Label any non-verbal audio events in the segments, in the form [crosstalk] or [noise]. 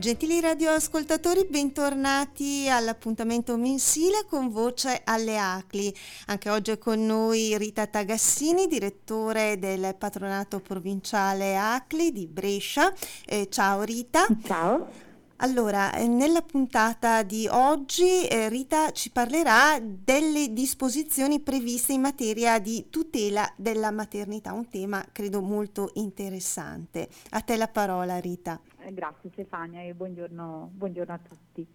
Gentili radioascoltatori, bentornati all'appuntamento mensile con Voce alle Acli. Anche oggi è con noi Rita Tagassini, direttore del patronato provinciale Acli di Brescia. Eh, ciao Rita. Ciao. Allora, eh, nella puntata di oggi eh, Rita ci parlerà delle disposizioni previste in materia di tutela della maternità, un tema credo molto interessante. A te la parola Rita. Eh, grazie Stefania e buongiorno, buongiorno, a tutti.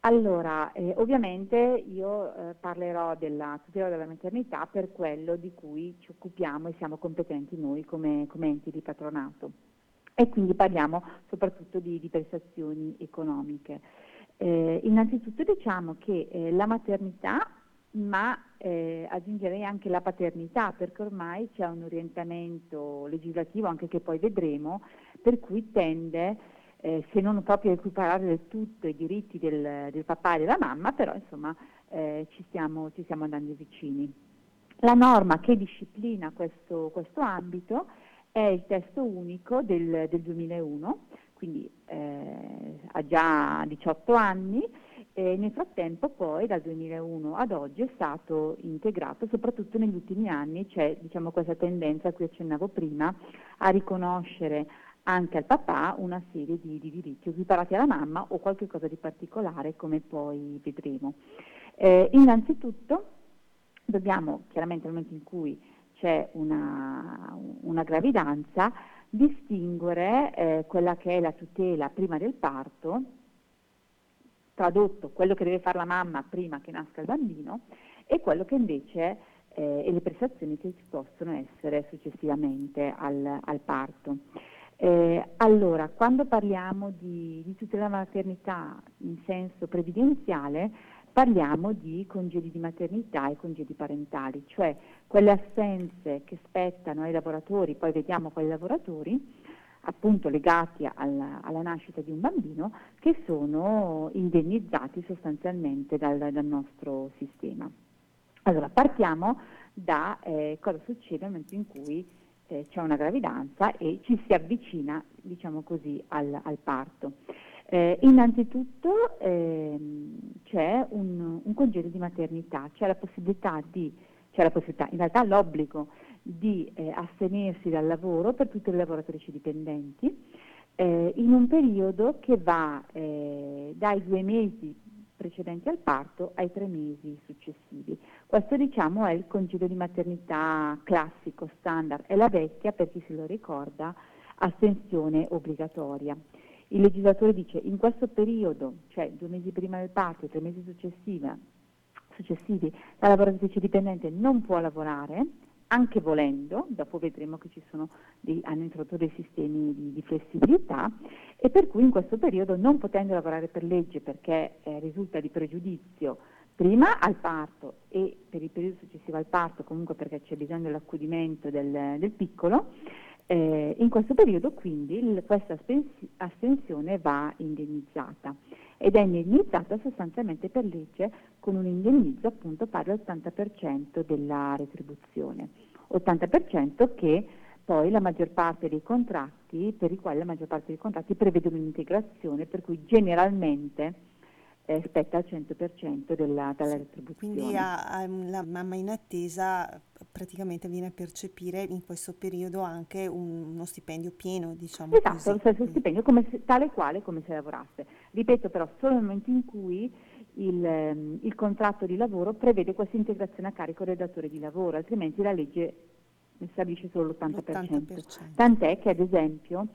Allora, eh, ovviamente io eh, parlerò della tutela della maternità per quello di cui ci occupiamo e siamo competenti noi come, come enti di patronato e quindi parliamo soprattutto di, di prestazioni economiche. Eh, innanzitutto diciamo che eh, la maternità, ma eh, aggiungerei anche la paternità, perché ormai c'è un orientamento legislativo, anche che poi vedremo, per cui tende, eh, se non proprio a equiparare del tutto i diritti del, del papà e della mamma, però insomma eh, ci stiamo, ci, stiamo, andando vicini. La norma che disciplina questo, questo ambito è il testo unico del, del 2001, quindi eh, ha già 18 anni e nel frattempo poi dal 2001 ad oggi è stato integrato, soprattutto negli ultimi anni c'è diciamo, questa tendenza a cui accennavo prima a riconoscere anche al papà una serie di, di diritti equiparati alla mamma o qualche cosa di particolare come poi vedremo. Eh, innanzitutto dobbiamo chiaramente nel momento in cui c'è una, una gravidanza, distinguere eh, quella che è la tutela prima del parto, tradotto quello che deve fare la mamma prima che nasca il bambino, e quello che invece eh, e le prestazioni che ci possono essere successivamente al, al parto. Eh, allora, quando parliamo di, di tutela maternità in senso previdenziale, parliamo di congedi di maternità e congedi parentali, cioè quelle assenze che spettano ai lavoratori, poi vediamo quali lavoratori, appunto legati alla, alla nascita di un bambino, che sono indennizzati sostanzialmente dal, dal nostro sistema. Allora, partiamo da eh, cosa succede nel momento in cui eh, c'è una gravidanza e ci si avvicina, diciamo così, al, al parto. Eh, innanzitutto ehm, c'è un, un, congedo di maternità, c'è la possibilità di, c'è la possibilità, in realtà l'obbligo di eh, astenersi dal lavoro per tutte le lavoratrici dipendenti eh, in un periodo che va eh, dai due mesi precedenti al parto ai tre mesi successivi. Questo diciamo è il congedo di maternità classico, standard, è la vecchia, per chi se lo ricorda, astensione obbligatoria. Il legislatore dice in questo periodo, cioè due mesi prima del parto e tre mesi successivi, la lavoratrice dipendente non può lavorare, anche volendo, dopo vedremo che ci sono dei, hanno introdotto dei sistemi di, di, flessibilità e per cui in questo periodo non potendo lavorare per legge perché eh, risulta di pregiudizio prima al parto e per il periodo successivo al parto comunque perché c'è bisogno dell'accudimento del, del piccolo, eh, in questo periodo quindi il, questa astensione va indennizzata ed è indennizzata sostanzialmente per legge con un indennizzo appunto pari all'80% della retribuzione, 80% che poi la maggior parte dei contratti, per i quali la maggior parte dei contratti prevedono un'integrazione, per cui generalmente eh, spetta al 100% della, della retribuzione. Quindi a, a, la mamma in attesa praticamente viene a percepire in questo periodo anche un, uno stipendio pieno, diciamo esatto, così. lo stesso stipendio come se, tale quale come se lavorasse. Ripeto però, solo nel momento in cui il, ehm, il contratto di lavoro prevede questa integrazione a carico del datore di lavoro, altrimenti la legge ne stabilisce solo l'80%. l'80%. Tant'è che ad esempio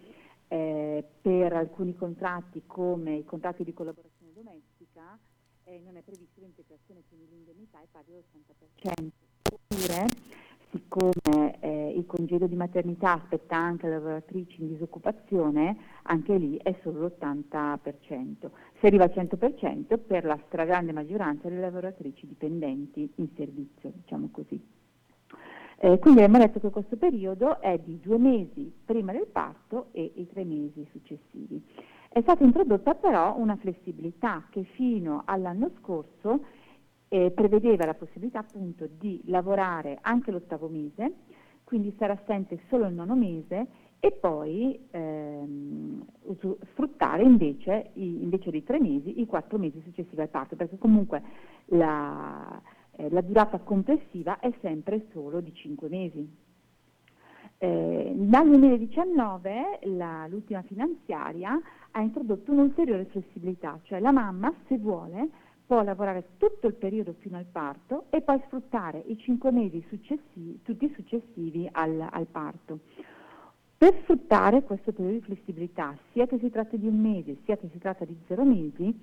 eh, per alcuni contratti come i contratti di collaborazione domestica eh, non è prevista l'integrazione, quindi l'indennità è pari all'80%. Oppure, siccome eh, il congedo di maternità aspetta anche le lavoratrici in disoccupazione, anche lì è solo l'80%. Si arriva al 100% per la stragrande maggioranza delle lavoratrici dipendenti in servizio, diciamo così. Eh, quindi abbiamo detto che questo periodo è di due mesi prima del parto e i tre mesi successivi. È stata introdotta però una flessibilità che fino all'anno scorso eh, prevedeva la possibilità appunto di lavorare anche l'ottavo mese, quindi stare assente solo il nono mese e poi ehm, sfruttare invece, i, invece dei tre mesi i quattro mesi successivi al parto, perché comunque la, eh, la durata complessiva è sempre solo di cinque mesi. Eh, dal 2019 la, l'ultima finanziaria ha introdotto un'ulteriore flessibilità, cioè la mamma se vuole può lavorare tutto il periodo fino al parto e poi sfruttare i cinque mesi successivi, tutti successivi al, al parto. Per sfruttare questo periodo di flessibilità, sia che si tratti di un mese, sia che si tratta di zero mesi,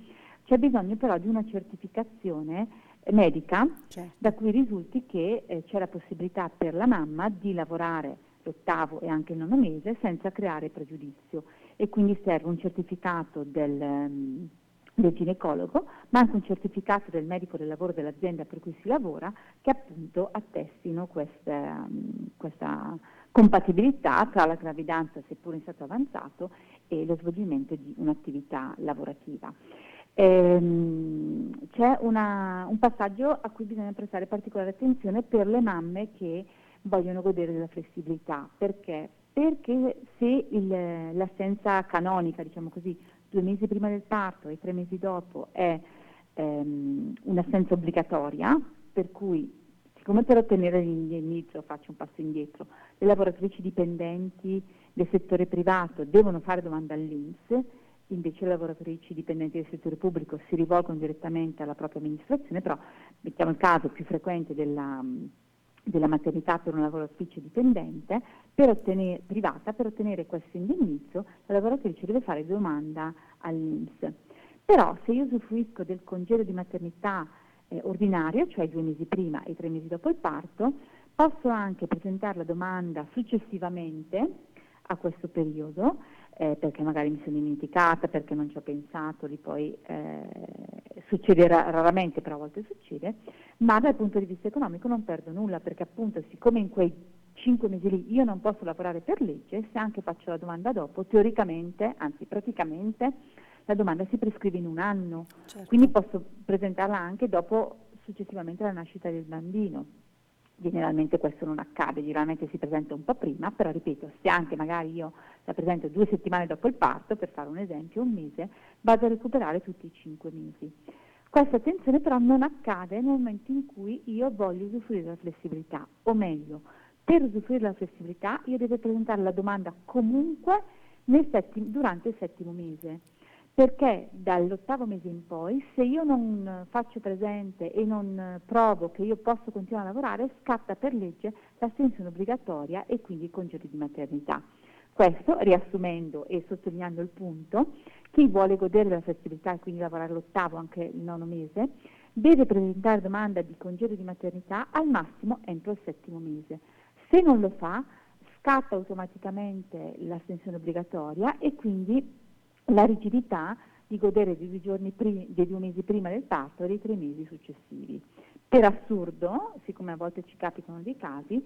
c'è bisogno però di una certificazione medica certo. da cui risulti che eh, c'è la possibilità per la mamma di lavorare l'ottavo e anche il nono mese senza creare pregiudizio e quindi serve un certificato del, um, del ginecologo, ma anche un certificato del medico del lavoro dell'azienda per cui si lavora che appunto attestino questa, um, questa compatibilità tra la gravidanza, seppur in stato avanzato, e lo svolgimento di un'attività lavorativa. Ehm, c'è una, un passaggio a cui bisogna prestare particolare attenzione per le mamme che vogliono godere della flessibilità. Perché? Perché se il, l'assenza canonica, diciamo così, due mesi prima del parto e tre mesi dopo è ehm, un'assenza obbligatoria, per cui Siccome per ottenere l'indennizzo, faccio un passo indietro, le lavoratrici dipendenti del settore privato devono fare domanda all'Inps, invece le lavoratrici dipendenti del settore pubblico si rivolgono direttamente alla propria amministrazione, però mettiamo il caso più frequente della, della maternità per una lavoratrice dipendente, per ottenere, privata, per ottenere questo indennizzo la lavoratrice deve fare domanda all'Inps. Però se io usufruisco del congedo di maternità eh, ordinario, cioè due mesi prima e tre mesi dopo il parto, posso anche presentare la domanda successivamente a questo periodo, eh, perché magari mi sono dimenticata, perché non ci ho pensato, lì poi eh, succede raramente, però a volte succede, ma dal punto di vista economico non perdo nulla, perché appunto siccome in quei cinque mesi lì io non posso lavorare per legge, se anche faccio la domanda dopo, teoricamente, anzi praticamente, la domanda si prescrive in un anno, certo. quindi posso presentarla anche dopo, successivamente alla nascita del bambino. Generalmente questo non accade, generalmente si presenta un po' prima, però ripeto, se anche magari io la presento due settimane dopo il parto, per fare un esempio, un mese, vado a recuperare tutti i cinque mesi. Questa attenzione però non accade nel momento in cui io voglio usufruire della flessibilità, o meglio, per usufruire della flessibilità io devo presentare la domanda comunque settimo, durante il settimo mese perché dall'ottavo mese in poi, se io non faccio presente e non provo che io posso continuare a lavorare, scatta per legge l'astensione obbligatoria e quindi i congedi di maternità. Questo, riassumendo e sottolineando il punto, chi vuole godere della flessibilità e quindi lavorare l'ottavo, anche il nono mese, deve presentare domanda di congedo di maternità al massimo entro il settimo mese. Se non lo fa, scatta automaticamente l'astensione obbligatoria e quindi la rigidità di godere dei due, primi, dei due mesi prima del parto e dei tre mesi successivi. Per assurdo, siccome a volte ci capitano dei casi,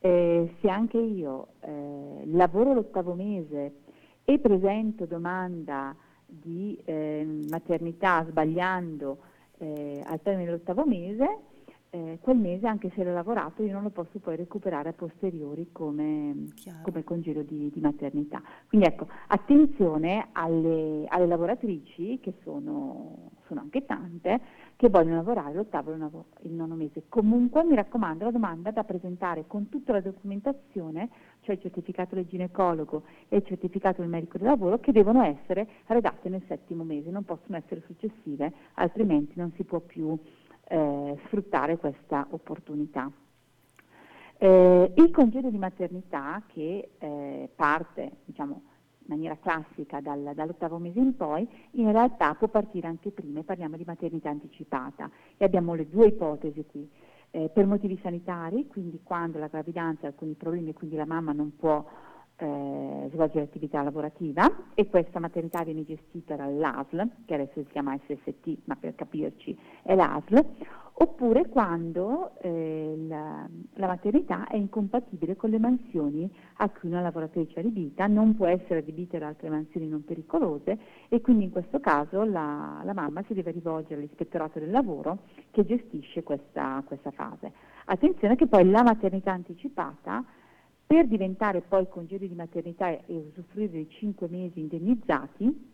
eh, se anche io eh, lavoro l'ottavo mese e presento domanda di eh, maternità sbagliando eh, al termine dell'ottavo mese, eh, quel mese, anche se l'ho lavorato, io non lo posso poi recuperare a posteriori come, come congedo di, di, maternità. Quindi ecco, attenzione alle, alle lavoratrici, che sono, sono, anche tante, che vogliono lavorare l'ottavo e il nono mese. Comunque mi raccomando la domanda da presentare con tutta la documentazione, cioè il certificato del ginecologo e il certificato del medico del lavoro, che devono essere redatte nel settimo mese, non possono essere successive, altrimenti non si può più eh, sfruttare questa opportunità. Eh, il congedo di maternità che eh, parte diciamo, in maniera classica dal, dall'ottavo mese in poi, in realtà può partire anche prima, parliamo di maternità anticipata e abbiamo le due ipotesi qui. Eh, per motivi sanitari, quindi quando la gravidanza ha alcuni problemi e quindi la mamma non può eh, svolgere attività lavorativa e questa maternità viene gestita dall'ASL, che adesso si chiama SST, ma per capirci è l'ASL, oppure quando eh, la, la, maternità è incompatibile con le mansioni a cui una lavoratrice è adibita, non può essere adibita ad altre mansioni non pericolose e quindi in questo caso la, la mamma si deve rivolgere all'ispettorato del lavoro che gestisce questa, questa fase. Attenzione che poi la maternità anticipata per diventare poi congedo di maternità e usufruire dei 5 mesi indennizzati,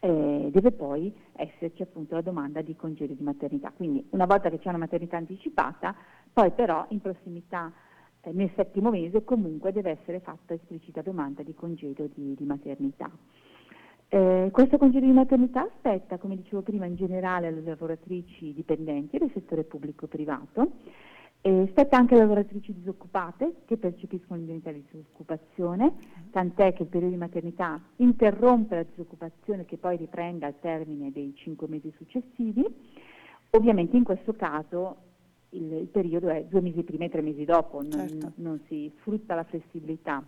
eh, deve poi esserci appunto la domanda di congedo di maternità. Quindi una volta che c'è una maternità anticipata, poi però in prossimità eh, nel settimo mese comunque deve essere fatta esplicita domanda di congedo di, di maternità. Eh, questo congedo di maternità spetta, come dicevo prima, in generale alle lavoratrici dipendenti del settore pubblico e spetta anche alle lavoratrici disoccupate che percepiscono l'indennità di disoccupazione, tant'è che il periodo di maternità interrompe la disoccupazione che poi riprende al termine dei cinque mesi successivi. Ovviamente in questo caso il, il periodo è due mesi prima e tre mesi dopo, non, certo. non si sfrutta la flessibilità.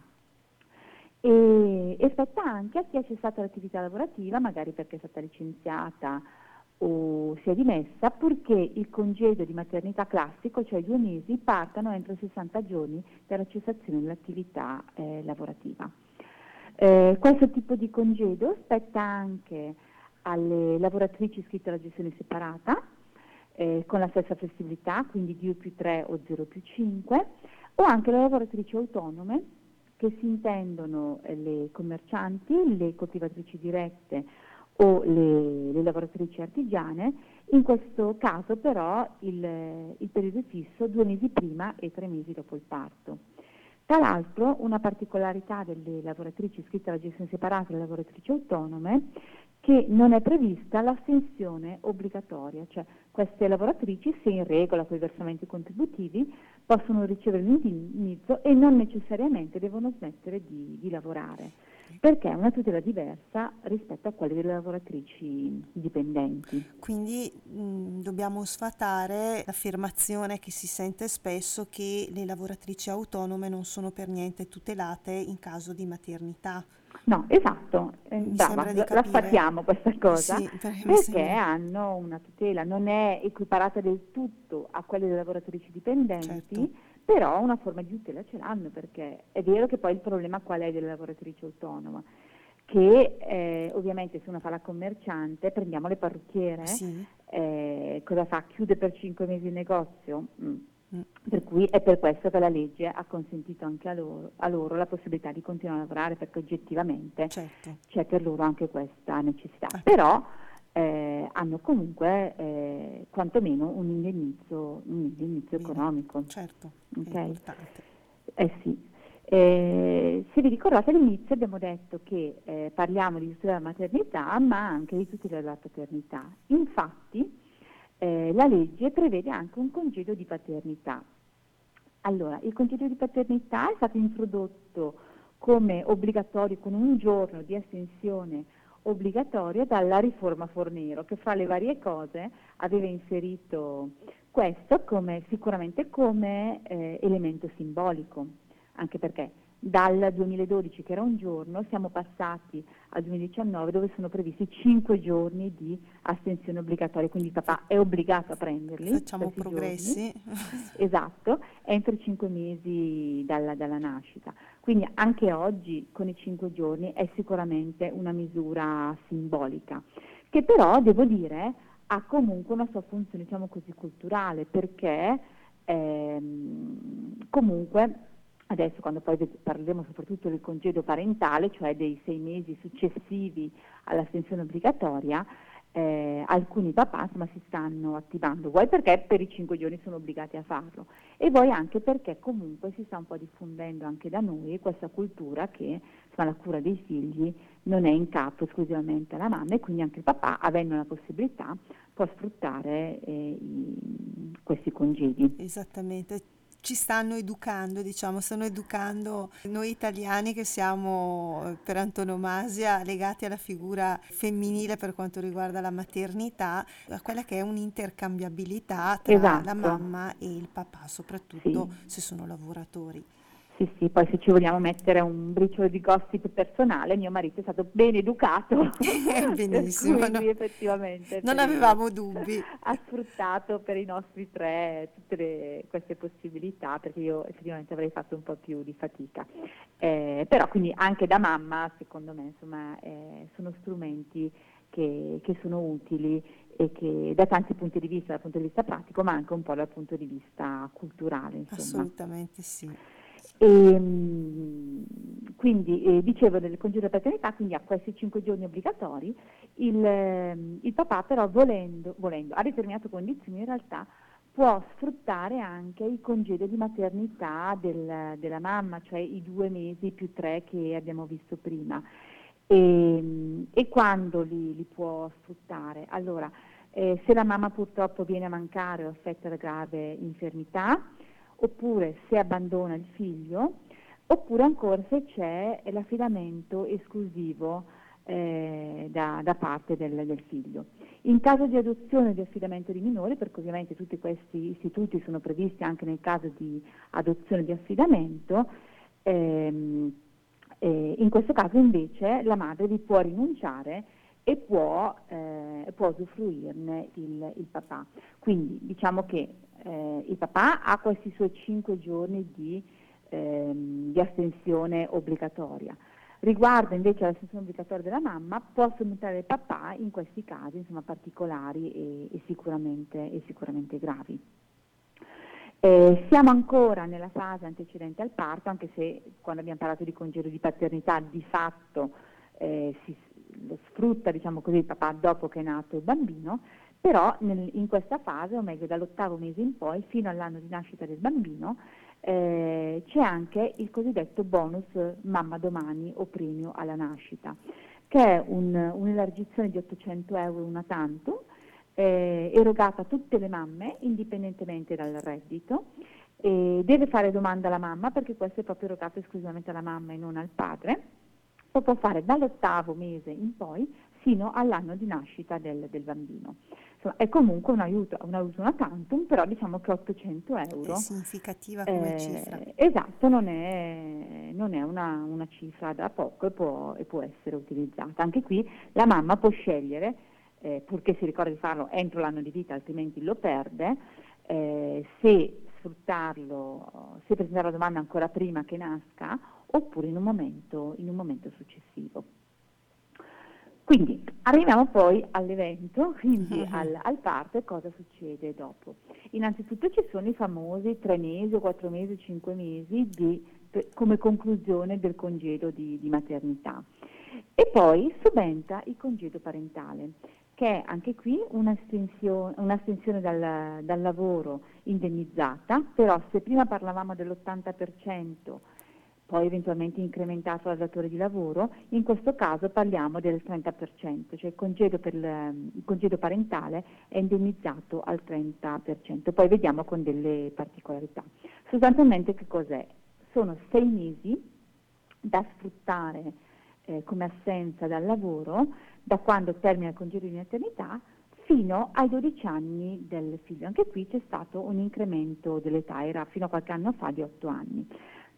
E, e spetta anche a chi ha cessato l'attività lavorativa, magari perché è stata licenziata o si è dimessa, purché il congedo di maternità classico, cioè due mesi, partano entro 60 giorni dalla cessazione dell'attività eh, lavorativa. Eh, questo tipo di congedo spetta anche alle lavoratrici iscritte alla gestione separata, eh, con la stessa flessibilità, quindi 2 più 3 o 0 più 5, o anche le lavoratrici autonome, che si intendono eh, le commercianti, le coltivatrici dirette o le, le, lavoratrici artigiane, in questo caso però il, il periodo fisso due mesi prima e tre mesi dopo il parto. Tra l'altro una particolarità delle lavoratrici iscritte alla gestione separata e le lavoratrici autonome che non è prevista l'astensione obbligatoria, cioè queste lavoratrici, se in regola con i versamenti contributivi, possono ricevere l'indennizzo e non necessariamente devono smettere di, di lavorare perché è una tutela diversa rispetto a quelle delle lavoratrici dipendenti. Quindi mh, dobbiamo sfatare l'affermazione che si sente spesso che le lavoratrici autonome non sono per niente tutelate in caso di maternità. No, esatto, eh, brava, la sfatiamo questa cosa, sì, perché, perché hanno una tutela, non è equiparata del tutto a quelle delle lavoratrici dipendenti, certo però una forma di tutela ce l'hanno perché è vero che poi il problema qual è della lavoratrice autonoma? Che eh, ovviamente se una fa la commerciante, prendiamo le parrucchiere, sì. eh, cosa fa? Chiude per cinque mesi il negozio? Mm. Mm. Per cui è per questo che la legge ha consentito anche a loro, a loro la possibilità di continuare a lavorare perché oggettivamente certo. c'è per loro anche questa necessità. Ah. Però eh, hanno comunque eh, quantomeno un indennizzo, un indennizzo economico. Certo, okay? Eh sì. Eh, se vi ricordate all'inizio abbiamo detto che eh, parliamo di tutela della maternità ma anche di tutela della paternità. Infatti eh, la legge prevede anche un congedo di paternità. Allora, il congedo di paternità è stato introdotto come obbligatorio con un giorno di astensione obbligatoria dalla riforma Fornero, che fra le varie cose aveva inserito questo come, sicuramente come eh, elemento simbolico, anche perché dal 2012 che era un giorno siamo passati al 2019 dove sono previsti 5 giorni di astensione obbligatoria, quindi il papà è obbligato a prenderli. Facciamo progressi. [laughs] esatto, entro i 5 mesi dalla, dalla, nascita. Quindi anche oggi con i 5 giorni è sicuramente una misura simbolica, che però devo dire ha comunque una sua funzione diciamo così culturale perché ehm, comunque adesso quando poi parleremo soprattutto del congedo parentale, cioè dei sei mesi successivi all'astensione obbligatoria, eh, alcuni papà insomma, si stanno attivando, vuoi perché? Per i cinque giorni sono obbligati a farlo. E vuoi anche perché comunque si sta un po' diffondendo anche da noi questa cultura che insomma, la cura dei figli non è in capo esclusivamente alla mamma e quindi anche il papà, avendo la possibilità, può sfruttare eh, i, questi congedi. Esattamente, ci stanno educando, diciamo, stanno educando noi italiani che siamo eh, per antonomasia legati alla figura femminile per quanto riguarda la maternità, a quella che è un'intercambiabilità tra esatto. la mamma e il papà, soprattutto sì. se sono lavoratori. Sì, sì, poi se ci vogliamo mettere un briciolo di gossip personale, mio marito è stato ben educato. [laughs] Benissimo. [laughs] Quindi no, effettivamente. Non avevamo dubbi. [laughs] Ha sfruttato per i nostri tre tutte le, queste possibilità, perché io effettivamente avrei fatto un po' più di fatica. Eh, però quindi anche da mamma, secondo me, insomma, eh, sono strumenti che, che sono utili e che da tanti punti di vista, dal punto di vista pratico, ma anche un po' dal punto di vista culturale. Insomma. Assolutamente sì. E, ehm, quindi eh, dicevo del congedo di paternità, quindi a questi 5 giorni obbligatori, il, eh, il papà però volendo, volendo, a determinate condizioni in realtà può sfruttare anche il congedo di maternità del, della mamma, cioè i due mesi più tre che abbiamo visto prima. E, e quando li, li, può sfruttare? Allora, eh, se la mamma purtroppo viene a mancare o affetta da grave infermità, oppure se abbandona il figlio, oppure ancora se c'è l'affidamento esclusivo eh, da, da, parte del, del, figlio. In caso di adozione o di affidamento di minore, perché ovviamente tutti questi istituti sono previsti anche nel caso di adozione di affidamento, ehm, eh, in questo caso invece la madre vi può rinunciare e può, eh, può usufruirne il, il, papà. Quindi diciamo che eh, il papà ha questi suoi cinque giorni di, ehm, di astensione obbligatoria. Riguardo invece l'astensione obbligatoria della mamma, possono entrare il papà in questi casi insomma, particolari e, e, sicuramente, e sicuramente gravi. Eh, siamo ancora nella fase antecedente al parto, anche se quando abbiamo parlato di congedo di paternità di fatto eh, si sfrutta diciamo così, il papà dopo che è nato il bambino, però nel, in questa fase, o meglio dall'ottavo mese in poi, fino all'anno di nascita del bambino, eh, c'è anche il cosiddetto bonus mamma domani o premio alla nascita, che è un, un'elargizione di 800 euro una tanto, eh, erogata a tutte le mamme indipendentemente dal reddito. E deve fare domanda alla mamma perché questo è proprio erogato esclusivamente alla mamma e non al padre. Lo può fare dall'ottavo mese in poi fino all'anno di nascita del, del bambino. Insomma, è comunque un aiuto, un aiuto una tantum, però diciamo che 800 euro... È significativa come eh, cifra. Esatto, non è, non è una, una, cifra da poco e può, e può essere utilizzata. Anche qui la mamma può scegliere eh, purché si ricordi di farlo entro l'anno di vita, altrimenti lo perde, eh, se sfruttarlo, se presentare la domanda ancora prima che nasca oppure in un momento, in un momento successivo. Quindi arriviamo poi all'evento, quindi mm-hmm. al, al, parto e cosa succede dopo. Innanzitutto ci sono i famosi tre mesi, quattro mesi, cinque mesi di, per, come conclusione del congedo di, di maternità. E poi subentra il congedo parentale che è anche qui un'astensione, un'astensione dal, dal, lavoro indennizzata, però se prima parlavamo dell'80%, poi eventualmente incrementato dal datore di lavoro, in questo caso parliamo del 30%, cioè il congedo, per il congedo parentale è indennizzato al 30%, poi vediamo con delle particolarità. Sostanzialmente che cos'è? Sono sei mesi da sfruttare eh, come assenza dal lavoro da quando termina il congedo di maternità fino ai 12 anni del figlio. Anche qui c'è stato un incremento dell'età, era fino a qualche anno fa di 8 anni.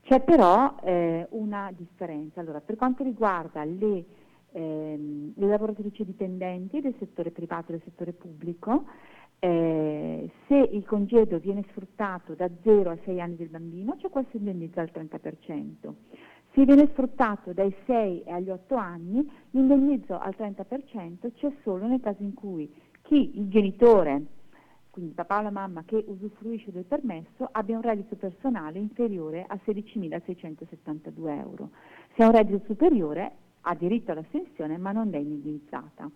C'è però eh, una differenza. Allora, per quanto riguarda le, ehm, le, lavoratrici dipendenti del settore privato e del settore pubblico, eh, se il congedo viene sfruttato da 0 a 6 anni del bambino, c'è questo indennizzo al 30%. Se viene sfruttato dai 6 agli 8 anni, l'indennizzo al 30% c'è solo nel caso in cui chi, il genitore, quindi papà o la mamma che usufruisce del permesso, abbia un reddito personale inferiore a 16.672 euro. Se ha un reddito superiore ha diritto all'astensione ma non è indennizzata.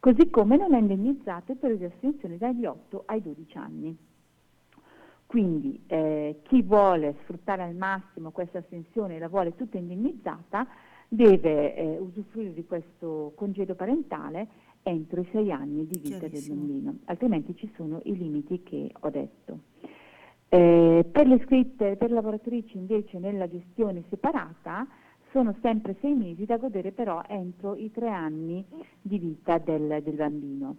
Così come non è indennizzata per le astensioni dagli 8 ai 12 anni. Quindi eh, chi vuole sfruttare al massimo questa astensione e la vuole tutta indennizzata deve eh, usufruire di questo congedo parentale entro i sei anni di vita del bambino, altrimenti ci sono i limiti che ho detto. Eh, per le iscritte, per lavoratrici invece nella gestione separata sono sempre sei mesi da godere però entro i tre anni di vita del, del bambino.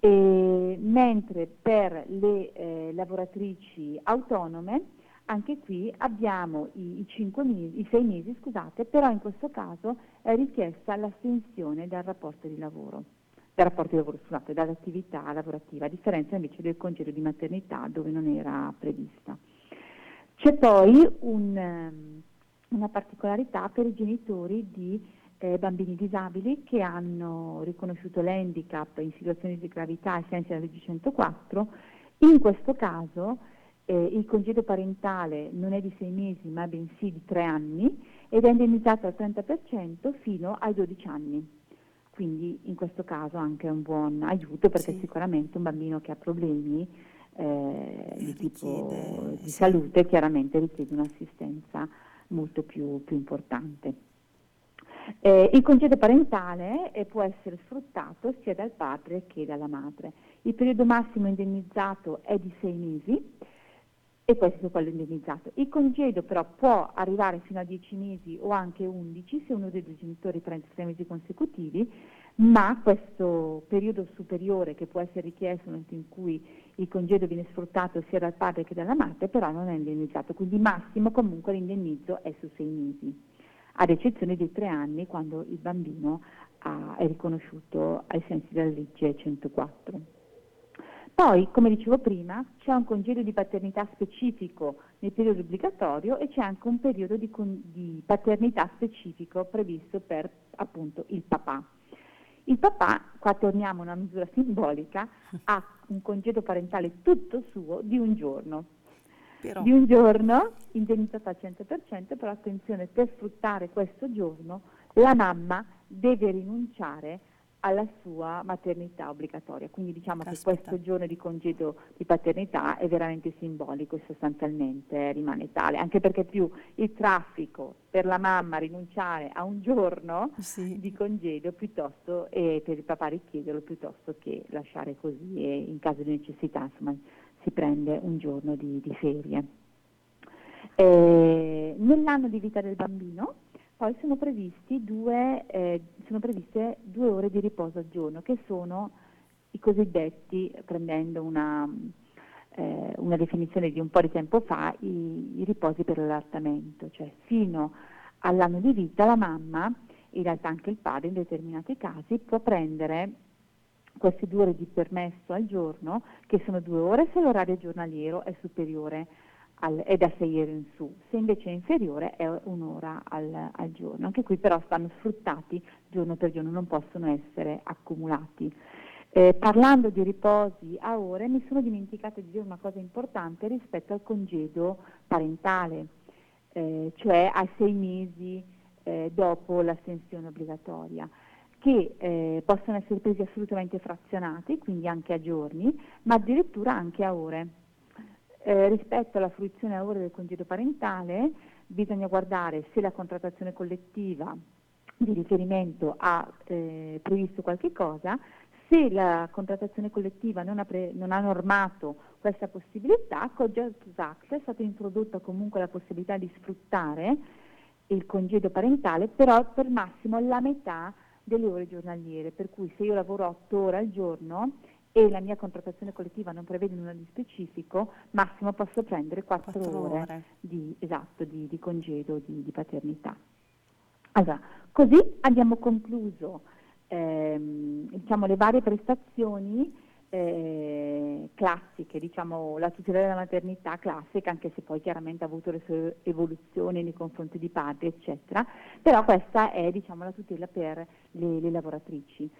E, mentre per le eh, lavoratrici autonome, anche qui abbiamo i, i, mesi, i, sei mesi, scusate, però in questo caso è richiesta l'astensione dal rapporto di lavoro, dal rapporto di lavoro, scusate, dall'attività lavorativa, a differenza invece del congedo di maternità dove non era prevista. C'è poi un, ehm, una particolarità per i genitori di eh, bambini disabili che hanno riconosciuto l'handicap in situazioni di gravità ai sensi della legge 104, in questo caso eh, il congedo parentale non è di sei mesi ma bensì di tre anni ed è indennizzato al 30% fino ai 12 anni. Quindi in questo caso anche un buon aiuto perché sì. sicuramente un bambino che ha problemi eh, di tipo di sì. salute chiaramente richiede un'assistenza molto più, più importante. Eh, il congedo parentale eh, può essere sfruttato sia dal padre che dalla madre. Il periodo massimo indennizzato è di sei mesi e questo è quello indennizzato. Il congedo però può arrivare fino a 10 mesi o anche 11 se uno dei due genitori prende 3 mesi consecutivi, ma questo periodo superiore che può essere richiesto nel momento in cui il congedo viene sfruttato sia dal padre che dalla madre, però non è indennizzato, quindi massimo comunque l'indennizzo è su 6 mesi, ad eccezione dei 3 anni quando il bambino ha, è riconosciuto ai sensi della legge 104. Poi, come dicevo prima, c'è un congedo di paternità specifico nel periodo obbligatorio e c'è anche un periodo di, di paternità specifico previsto per appunto il papà. Il papà, qua torniamo a una misura simbolica, [laughs] ha un congedo parentale tutto suo di un giorno. Però. Di un giorno, indennizzato al 100%, però attenzione, per sfruttare questo giorno la mamma deve rinunciare alla sua maternità obbligatoria. Quindi diciamo Aspetta. che questo giorno di congedo di paternità è veramente simbolico e sostanzialmente rimane tale, anche perché più il traffico per la mamma rinunciare a un giorno sì. di congedo piuttosto e per il papà richiederlo piuttosto che lasciare così e in caso di necessità insomma, si prende un giorno di, di ferie. Eh, nell'anno di vita del bambino poi sono, due, eh, sono previste due ore di riposo al giorno, che sono i cosiddetti, prendendo una, eh, una definizione di un po' di tempo fa, i, i riposi per l'allattamento, cioè fino all'anno di vita la mamma, in realtà anche il padre in determinati casi, può prendere queste due ore di permesso al giorno, che sono due ore se l'orario giornaliero è superiore al, è da 6 ore in su, se invece è inferiore è un'ora al, al, giorno. Anche qui però stanno sfruttati giorno per giorno, non possono essere accumulati. Eh, parlando di riposi a ore, mi sono dimenticata di dire una cosa importante rispetto al congedo parentale, eh, cioè a sei mesi eh, dopo l'astensione obbligatoria che eh, possono essere presi assolutamente frazionati, quindi anche a giorni, ma addirittura anche a ore. Eh, rispetto alla fruizione a ore del congedo parentale bisogna guardare se la contrattazione collettiva di riferimento ha eh, previsto qualche cosa, se la contrattazione collettiva non ha, pre- non ha normato questa possibilità, con Jobs Act è stata introdotta comunque la possibilità di sfruttare il congedo parentale, però per massimo la metà delle ore giornaliere, per cui se io lavoro 8 ore al giorno e la mia contrattazione collettiva non prevede nulla di specifico, massimo posso prendere 4, 4 ore, ore. Di, esatto, di, di, congedo di, di, paternità. Allora, così abbiamo concluso ehm, diciamo, le varie prestazioni eh, classiche, diciamo la tutela della maternità classica, anche se poi chiaramente ha avuto le sue evoluzioni nei confronti di padri, eccetera, però questa è diciamo, la tutela per le, le lavoratrici.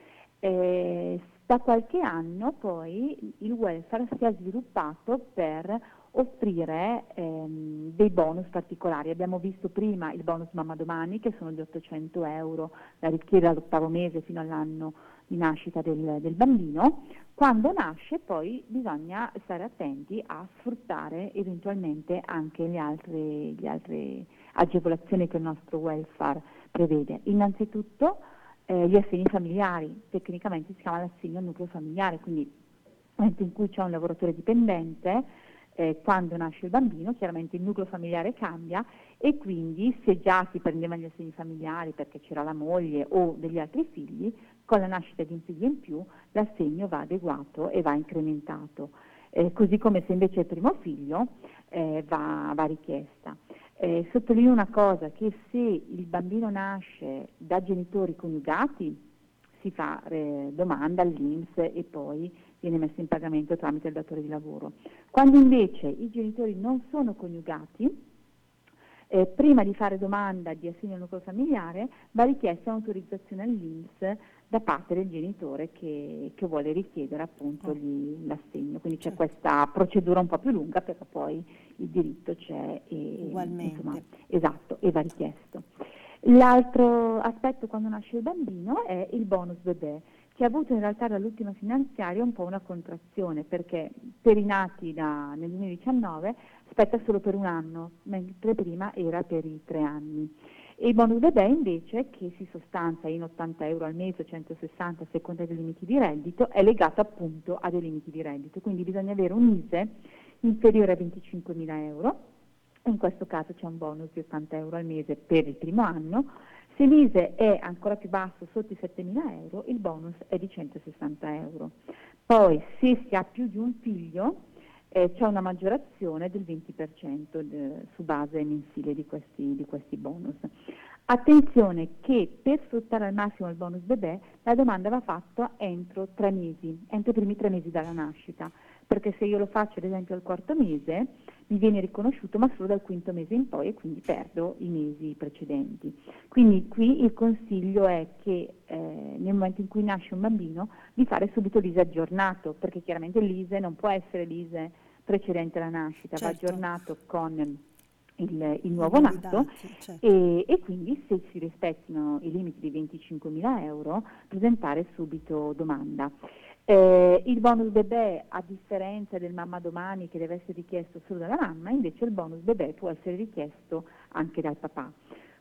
Eh, da qualche anno poi il welfare si è sviluppato per offrire ehm, dei bonus particolari. Abbiamo visto prima il bonus mamma domani che sono di 800 euro da richiedere all'ottavo mese fino all'anno di nascita del, del, bambino. Quando nasce poi bisogna stare attenti a sfruttare eventualmente anche le altre, le altre agevolazioni che il nostro welfare prevede. Innanzitutto eh, gli assegni familiari, tecnicamente si chiama l'assegno al nucleo familiare, quindi nel momento in cui c'è un lavoratore dipendente, eh, quando nasce il bambino, chiaramente il nucleo familiare cambia e quindi se già si prendevano gli assegni familiari perché c'era la moglie o degli altri figli, con la nascita di un figlio in più l'assegno va adeguato e va incrementato. Eh, così come se invece è il primo figlio eh, va, va richiesta. Eh, sottolineo una cosa, che se il bambino nasce da genitori coniugati si fa eh, domanda all'Inps e poi viene messo in pagamento tramite il datore di lavoro. Quando invece i genitori non sono coniugati, eh, prima di fare domanda di assegno nucleo familiare va richiesta un'autorizzazione all'Inps da parte del genitore che, che vuole richiedere appunto oh. gli, l'assegno. Quindi c'è certo. questa procedura un po' più lunga, però poi il diritto c'è e. Insomma, esatto, e va richiesto. L'altro aspetto quando nasce il bambino è il bonus bebè, che ha avuto in realtà dall'ultima finanziaria un po' una contrazione, perché per i nati da, nel 2019 spetta solo per un anno, mentre prima era per i tre anni. E il bonus bebè invece, che si sostanzia in 80 euro al mese, 160 a seconda dei limiti di reddito, è legato appunto a dei limiti di reddito, quindi bisogna avere un ISE inferiore a 25.000 euro, in questo caso c'è un bonus di 80 euro al mese per il primo anno, se l'ISE è ancora più basso, sotto i 7.000 euro, il bonus è di 160 euro. Poi se si ha più di un figlio, eh, c'è una maggiorazione del 20% de, su base mensile di questi, di questi, bonus. Attenzione che per sfruttare al massimo il bonus bebè la domanda va fatta entro tre mesi, entro i primi tre mesi dalla nascita, perché se io lo faccio ad esempio al quarto mese mi viene riconosciuto ma solo dal quinto mese in poi e quindi perdo i mesi precedenti. Quindi qui il consiglio è che eh, nel momento in cui nasce un bambino di fare subito l'ISE aggiornato, perché chiaramente l'ISE non può essere l'ISE precedente alla nascita, certo. va aggiornato con il, il nuovo nato certo. e, e, quindi se si rispettino i limiti di 25.000 euro presentare subito domanda. Eh, il bonus bebè, a differenza del mamma domani che deve essere richiesto solo dalla mamma, invece il bonus bebè può essere richiesto anche dal papà.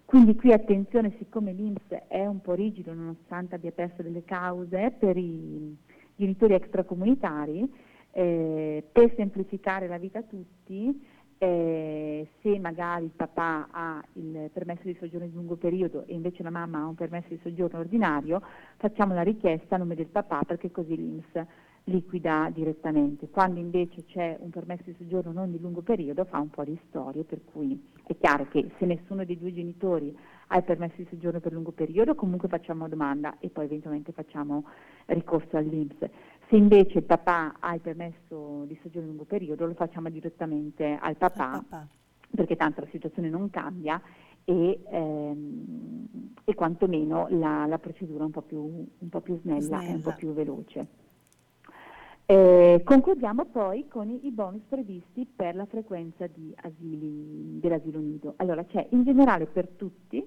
Quindi qui attenzione, siccome l'Inps è un po' rigido nonostante abbia perso delle cause per i genitori extracomunitari, eh, per semplificare la vita a tutti, eh, se magari il papà ha il permesso di soggiorno di lungo periodo e invece la mamma ha un permesso di soggiorno ordinario, facciamo la richiesta a nome del papà perché così l'INPS liquida direttamente. Quando invece c'è un permesso di soggiorno non di lungo periodo fa un po' di storie, per cui è chiaro che se nessuno dei due genitori ha il permesso di soggiorno per lungo periodo comunque facciamo domanda e poi eventualmente facciamo ricorso all'INPS. Se invece il papà ha il permesso di soggiorno lungo periodo lo facciamo direttamente al papà, al papà. perché tanto la situazione non cambia e, ehm, e quantomeno la, la, procedura è un po' più, un po più snella, e un po' più veloce. Eh, concludiamo poi con i, i, bonus previsti per la frequenza di asili, dell'asilo nido. Allora c'è in generale per tutti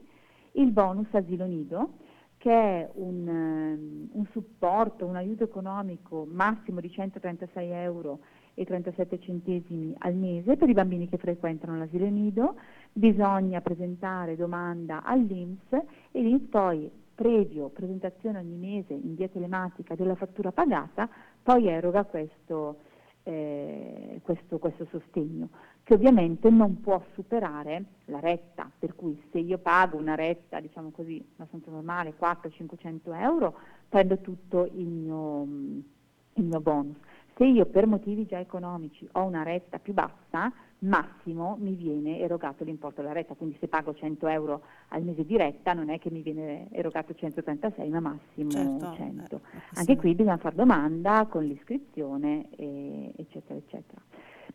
il bonus asilo nido che un, ehm, un, supporto, un aiuto economico massimo di 136 euro e 37 centesimi al mese per i bambini che frequentano l'asilo nido, bisogna presentare domanda all'Inps e l'Inps poi, previo presentazione ogni mese in via telematica della fattura pagata, poi eroga questo, eh, questo, questo sostegno che ovviamente non può superare la retta, per cui se io pago una retta, diciamo così, abbastanza normale, 400-500 euro, prendo tutto il mio, il mio bonus. Se io per motivi già economici ho una retta più bassa, massimo mi viene erogato l'importo della retta, quindi se pago 100 euro al mese di retta non è che mi viene erogato 136 ma massimo certo, 100. Eh, Anche qui bisogna fare domanda con l'iscrizione e, eccetera eccetera.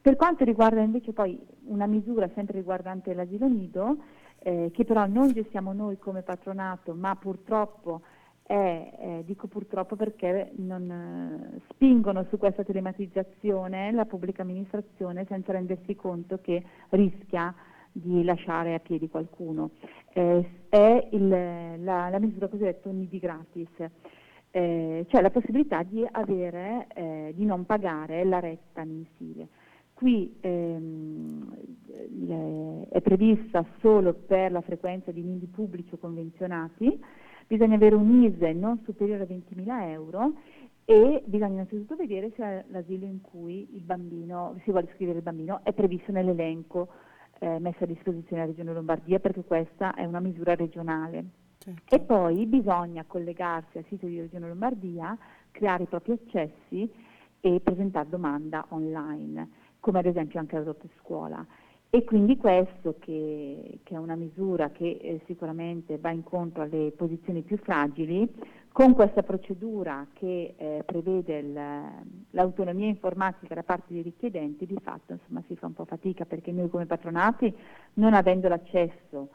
Per quanto riguarda invece poi una misura sempre riguardante l'asilo nido, eh, che però non gestiamo noi come patronato, ma purtroppo è, eh, dico purtroppo perché non eh, spingono su questa telematizzazione la pubblica amministrazione senza rendersi conto che rischia di lasciare a piedi qualcuno. Eh, è il, la, la, misura cosiddetta nidi gratis, eh, cioè la possibilità di, avere, eh, di non pagare la retta mensile. Qui ehm, è prevista solo per la frequenza di nidi pubblici o convenzionati, bisogna avere un ISE non superiore a 20.000 euro e bisogna innanzitutto vedere se l'asilo in cui il bambino, si vuole iscrivere il bambino è previsto nell'elenco eh, messo a disposizione della Regione Lombardia perché questa è una misura regionale. Certo. E poi bisogna collegarsi al sito di Regione Lombardia, creare i propri accessi e presentare domanda online come ad esempio anche la doppia scuola. E quindi questo, che, che è una misura che eh, sicuramente va incontro alle posizioni più fragili, con questa procedura che eh, prevede il, l'autonomia informatica da parte dei richiedenti, di fatto insomma, si fa un po' fatica perché noi come patronati, non avendo l'accesso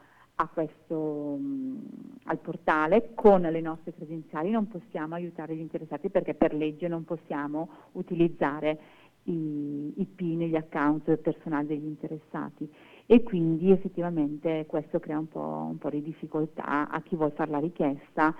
questo, mh, al portale con le nostre credenziali non possiamo aiutare gli interessati perché per legge non possiamo utilizzare i, i PIN, gli account personali degli interessati e quindi effettivamente questo crea un po', un po' di difficoltà a chi vuole fare la richiesta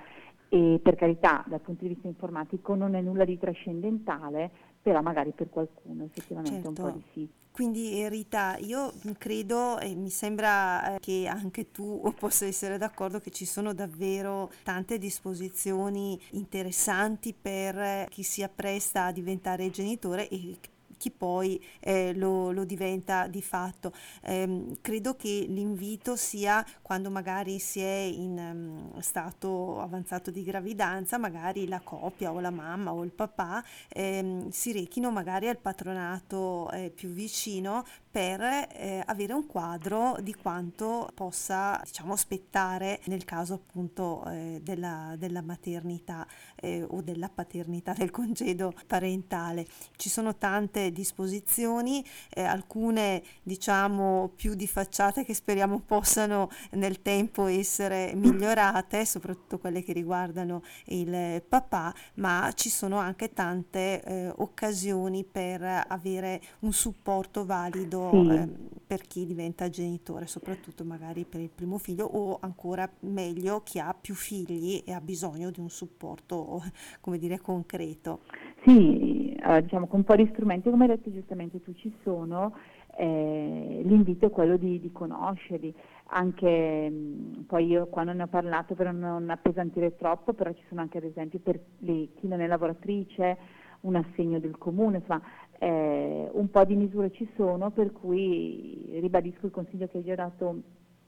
e per carità dal punto di vista informatico non è nulla di trascendentale, però magari per qualcuno effettivamente certo. un po' certo. di sì. Quindi Rita, io credo e mi sembra eh, che anche tu [laughs] possa essere d'accordo che ci sono davvero tante disposizioni interessanti per chi si appresta a diventare genitore e chi poi eh, lo, lo, diventa di fatto. Eh, credo che l'invito sia quando magari si è in um, stato avanzato di gravidanza, magari la coppia o la mamma o il papà ehm, si rechino magari al patronato eh, più vicino per eh, avere un quadro di quanto possa diciamo aspettare nel caso appunto eh, della, della, maternità eh, o della paternità del congedo parentale. Ci sono tante disposizioni eh, alcune diciamo più di facciata che speriamo possano nel tempo essere migliorate soprattutto quelle che riguardano il papà ma ci sono anche tante eh, occasioni per avere un supporto valido sì. eh, per chi diventa genitore, soprattutto magari per il primo figlio o ancora meglio chi ha più figli e ha bisogno di un supporto, [laughs] come dire, concreto. Sì, eh, diciamo con un po' di strumenti, come hai detto giustamente tu, ci sono. Eh, l'invito è quello di, di conoscerli, anche mh, poi io qua non ne ho parlato per non appesantire troppo, però ci sono anche ad esempio per le, chi non è lavoratrice un assegno del comune, insomma eh, un po' di misure ci sono, per cui ribadisco il consiglio che hai già dato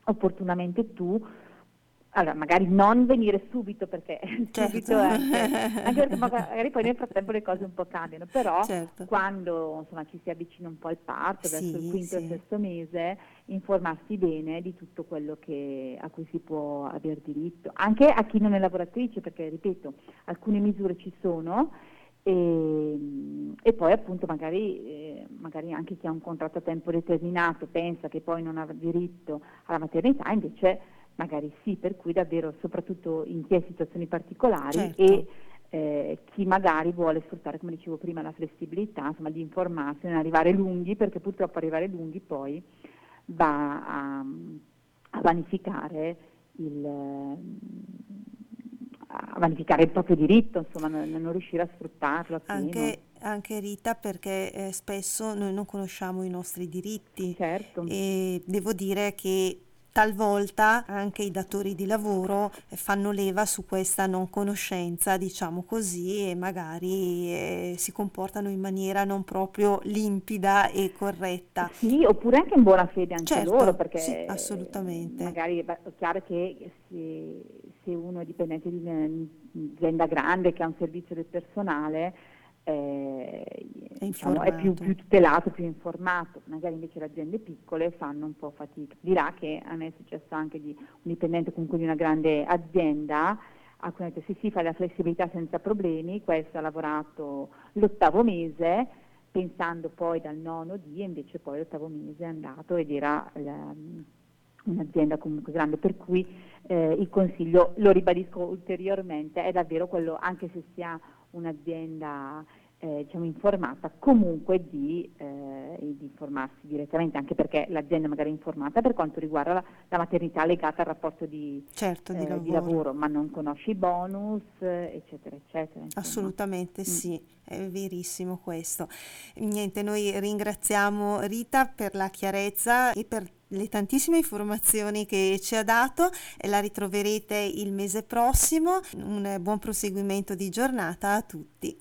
opportunamente tu, allora, magari non venire subito perché [laughs] certo. subito anche, anche perché magari poi nel frattempo le cose un po' cambiano, però certo. quando insomma, ci si avvicina un po' al parto, sì, verso il quinto sì. o sesto mese, informarsi bene di tutto quello che, a cui si può avere diritto, anche a chi non è lavoratrice, perché ripeto, alcune misure ci sono e, e poi appunto magari, eh, magari, anche chi ha un contratto a tempo determinato pensa che poi non ha diritto alla maternità, invece magari sì, per cui davvero soprattutto in chi ha situazioni particolari certo. e eh, chi magari vuole sfruttare, come dicevo prima, la flessibilità, insomma di informarsi, non arrivare lunghi, perché purtroppo arrivare lunghi poi va a, a vanificare il a vanificare il proprio diritto, insomma, non, non riuscire a sfruttarlo. Anche, anche, Rita, perché eh, spesso noi non conosciamo i nostri diritti. Certo. E devo dire che talvolta anche i datori di lavoro fanno leva su questa non conoscenza, diciamo così, e magari eh, si comportano in maniera non proprio limpida e corretta. Sì, oppure anche in buona fede anche certo, loro, perché sì, assolutamente. magari è chiaro che se, se uno è dipendente di un'azienda grande che ha un servizio del personale, eh, è, diciamo, è più, più, tutelato, più informato, magari invece le aziende piccole fanno un po' fatica. Dirà che a me è successo anche di un dipendente comunque di una grande azienda, a cui ha detto sì sì fai la flessibilità senza problemi, questo ha lavorato l'ottavo mese, pensando poi dal nono di, e invece poi l'ottavo mese è andato ed era la, un'azienda comunque grande, per cui eh, il consiglio, lo ribadisco ulteriormente, è davvero quello, anche se si ha un'azienda eh, diciamo, informata, comunque di, eh, di, informarsi direttamente, anche perché l'azienda magari è informata per quanto riguarda la, la maternità legata al rapporto di, certo, di, eh, lavoro. di lavoro. ma non conosce i bonus, eccetera, eccetera. Insomma. Assolutamente mm. sì, è verissimo questo. Niente, noi ringraziamo Rita per la chiarezza e per le tantissime informazioni che ci ha dato e la ritroverete il mese prossimo. Un buon proseguimento di giornata a tutti.